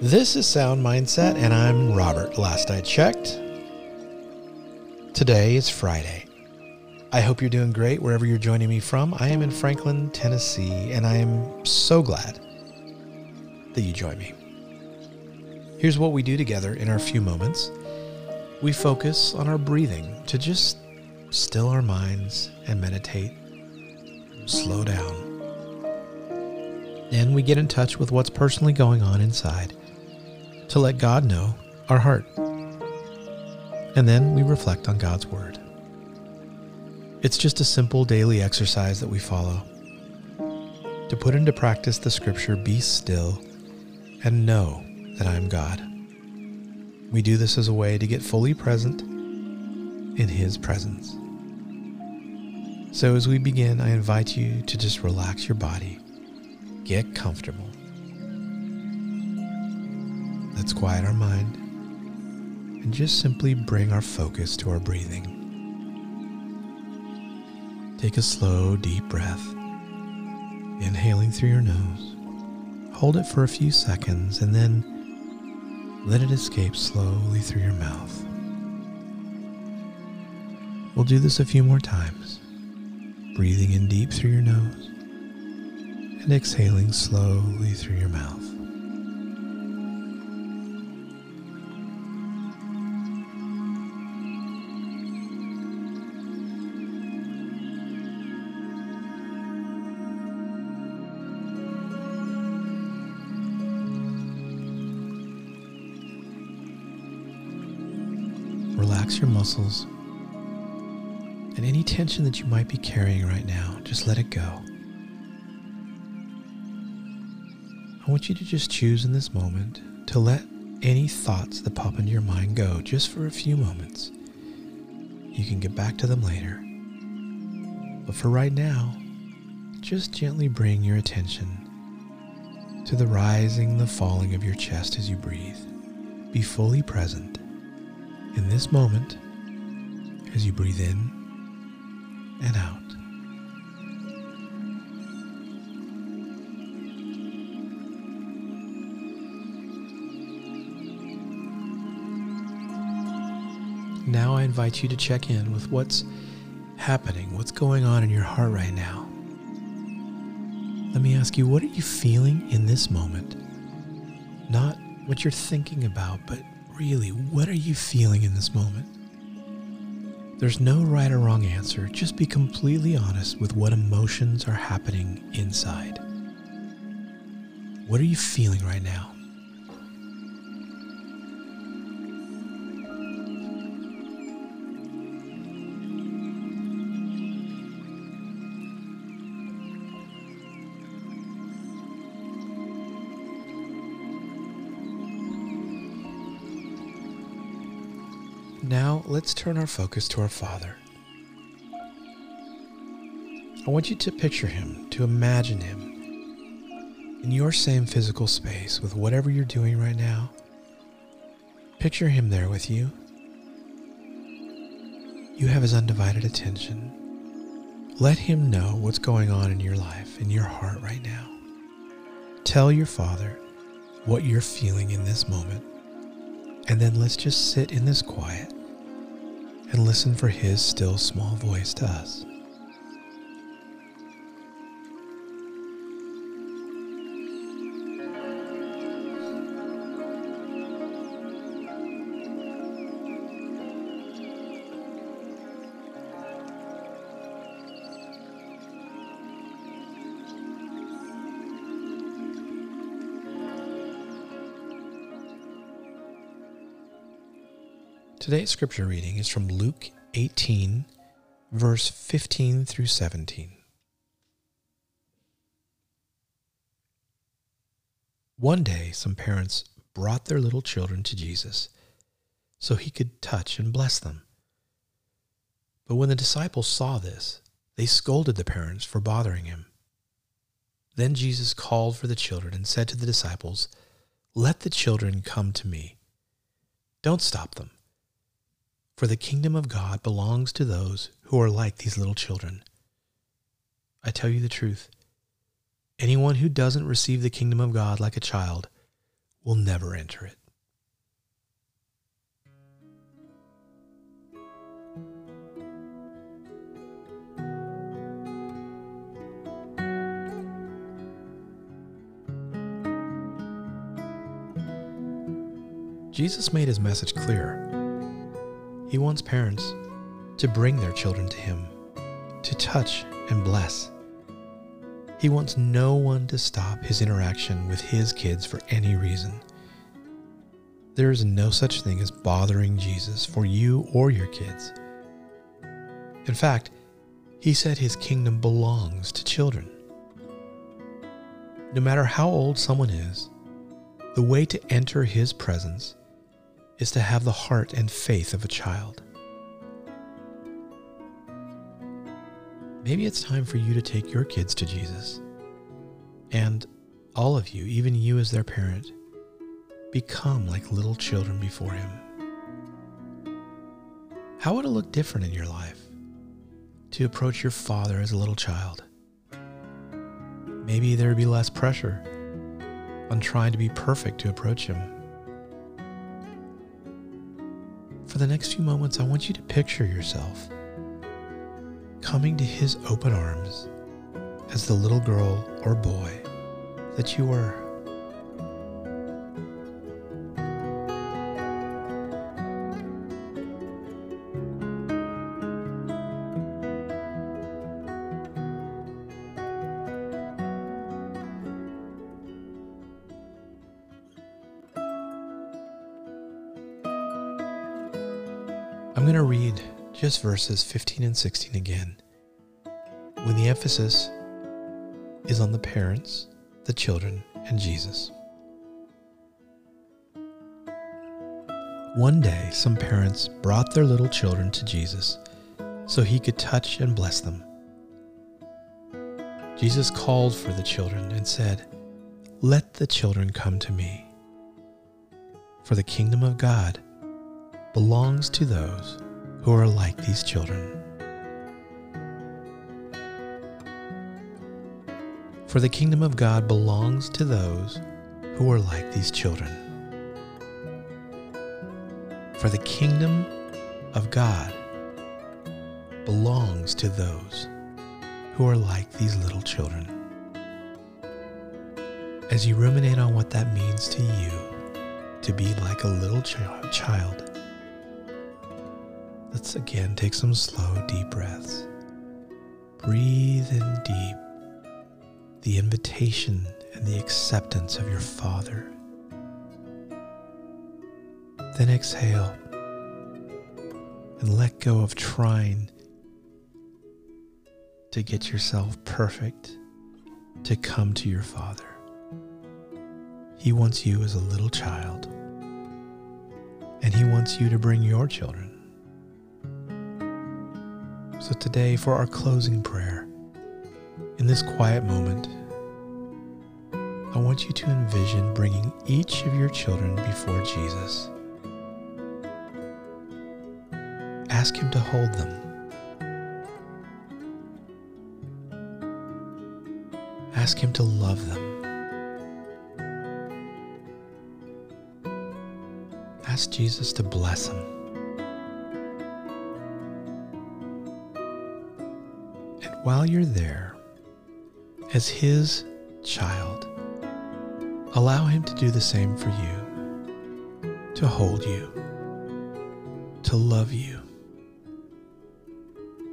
This is Sound Mindset, and I'm Robert. Last I checked, today is Friday. I hope you're doing great wherever you're joining me from. I am in Franklin, Tennessee, and I am so glad that you join me. Here's what we do together in our few moments we focus on our breathing to just still our minds and meditate, slow down. And we get in touch with what's personally going on inside to let God know our heart. And then we reflect on God's Word. It's just a simple daily exercise that we follow to put into practice the scripture be still and know that I am God. We do this as a way to get fully present in His presence. So, as we begin, I invite you to just relax your body, get comfortable, Let's quiet our mind and just simply bring our focus to our breathing. Take a slow, deep breath, inhaling through your nose. Hold it for a few seconds and then let it escape slowly through your mouth. We'll do this a few more times, breathing in deep through your nose and exhaling slowly through your mouth. Relax your muscles. And any tension that you might be carrying right now, just let it go. I want you to just choose in this moment to let any thoughts that pop into your mind go just for a few moments. You can get back to them later. But for right now, just gently bring your attention to the rising, the falling of your chest as you breathe. Be fully present in this moment as you breathe in and out. Now I invite you to check in with what's happening, what's going on in your heart right now. Let me ask you, what are you feeling in this moment? Not what you're thinking about, but really, what are you feeling in this moment? There's no right or wrong answer. Just be completely honest with what emotions are happening inside. What are you feeling right now? Now let's turn our focus to our Father. I want you to picture Him, to imagine Him in your same physical space with whatever you're doing right now. Picture Him there with you. You have His undivided attention. Let Him know what's going on in your life, in your heart right now. Tell your Father what you're feeling in this moment. And then let's just sit in this quiet and listen for His still small voice to us. Today's scripture reading is from Luke 18, verse 15 through 17. One day, some parents brought their little children to Jesus so he could touch and bless them. But when the disciples saw this, they scolded the parents for bothering him. Then Jesus called for the children and said to the disciples, Let the children come to me. Don't stop them. For the kingdom of God belongs to those who are like these little children. I tell you the truth. Anyone who doesn't receive the kingdom of God like a child will never enter it. Jesus made his message clear. He wants parents to bring their children to him, to touch and bless. He wants no one to stop his interaction with his kids for any reason. There is no such thing as bothering Jesus for you or your kids. In fact, he said his kingdom belongs to children. No matter how old someone is, the way to enter his presence is to have the heart and faith of a child. Maybe it's time for you to take your kids to Jesus. And all of you, even you as their parent, become like little children before Him. How would it look different in your life to approach your Father as a little child? Maybe there would be less pressure on trying to be perfect to approach Him for the next few moments, I want you to picture yourself coming to his open arms as the little girl or boy that you were. I'm going to read just verses 15 and 16 again, when the emphasis is on the parents, the children, and Jesus. One day, some parents brought their little children to Jesus so he could touch and bless them. Jesus called for the children and said, Let the children come to me, for the kingdom of God belongs to those who are like these children. For the kingdom of God belongs to those who are like these children. For the kingdom of God belongs to those who are like these little children. As you ruminate on what that means to you to be like a little ch- child, Let's again take some slow, deep breaths. Breathe in deep the invitation and the acceptance of your Father. Then exhale and let go of trying to get yourself perfect to come to your Father. He wants you as a little child, and He wants you to bring your children. So, today, for our closing prayer, in this quiet moment, I want you to envision bringing each of your children before Jesus. Ask Him to hold them. Ask Him to love them. Ask Jesus to bless them. While you're there, as His child, allow Him to do the same for you, to hold you, to love you,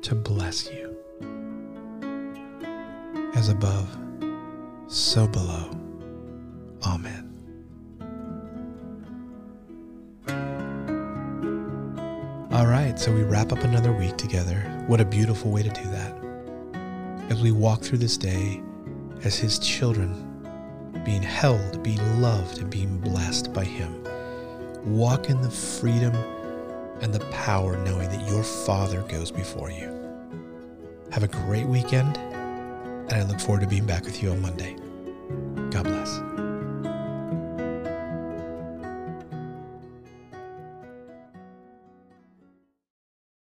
to bless you. As above, so below. Amen. All right, so we wrap up another week together. What a beautiful way to do that as we walk through this day as His children, being held, being loved, and being blessed by Him. Walk in the freedom and the power knowing that your Father goes before you. Have a great weekend, and I look forward to being back with you on Monday. God bless.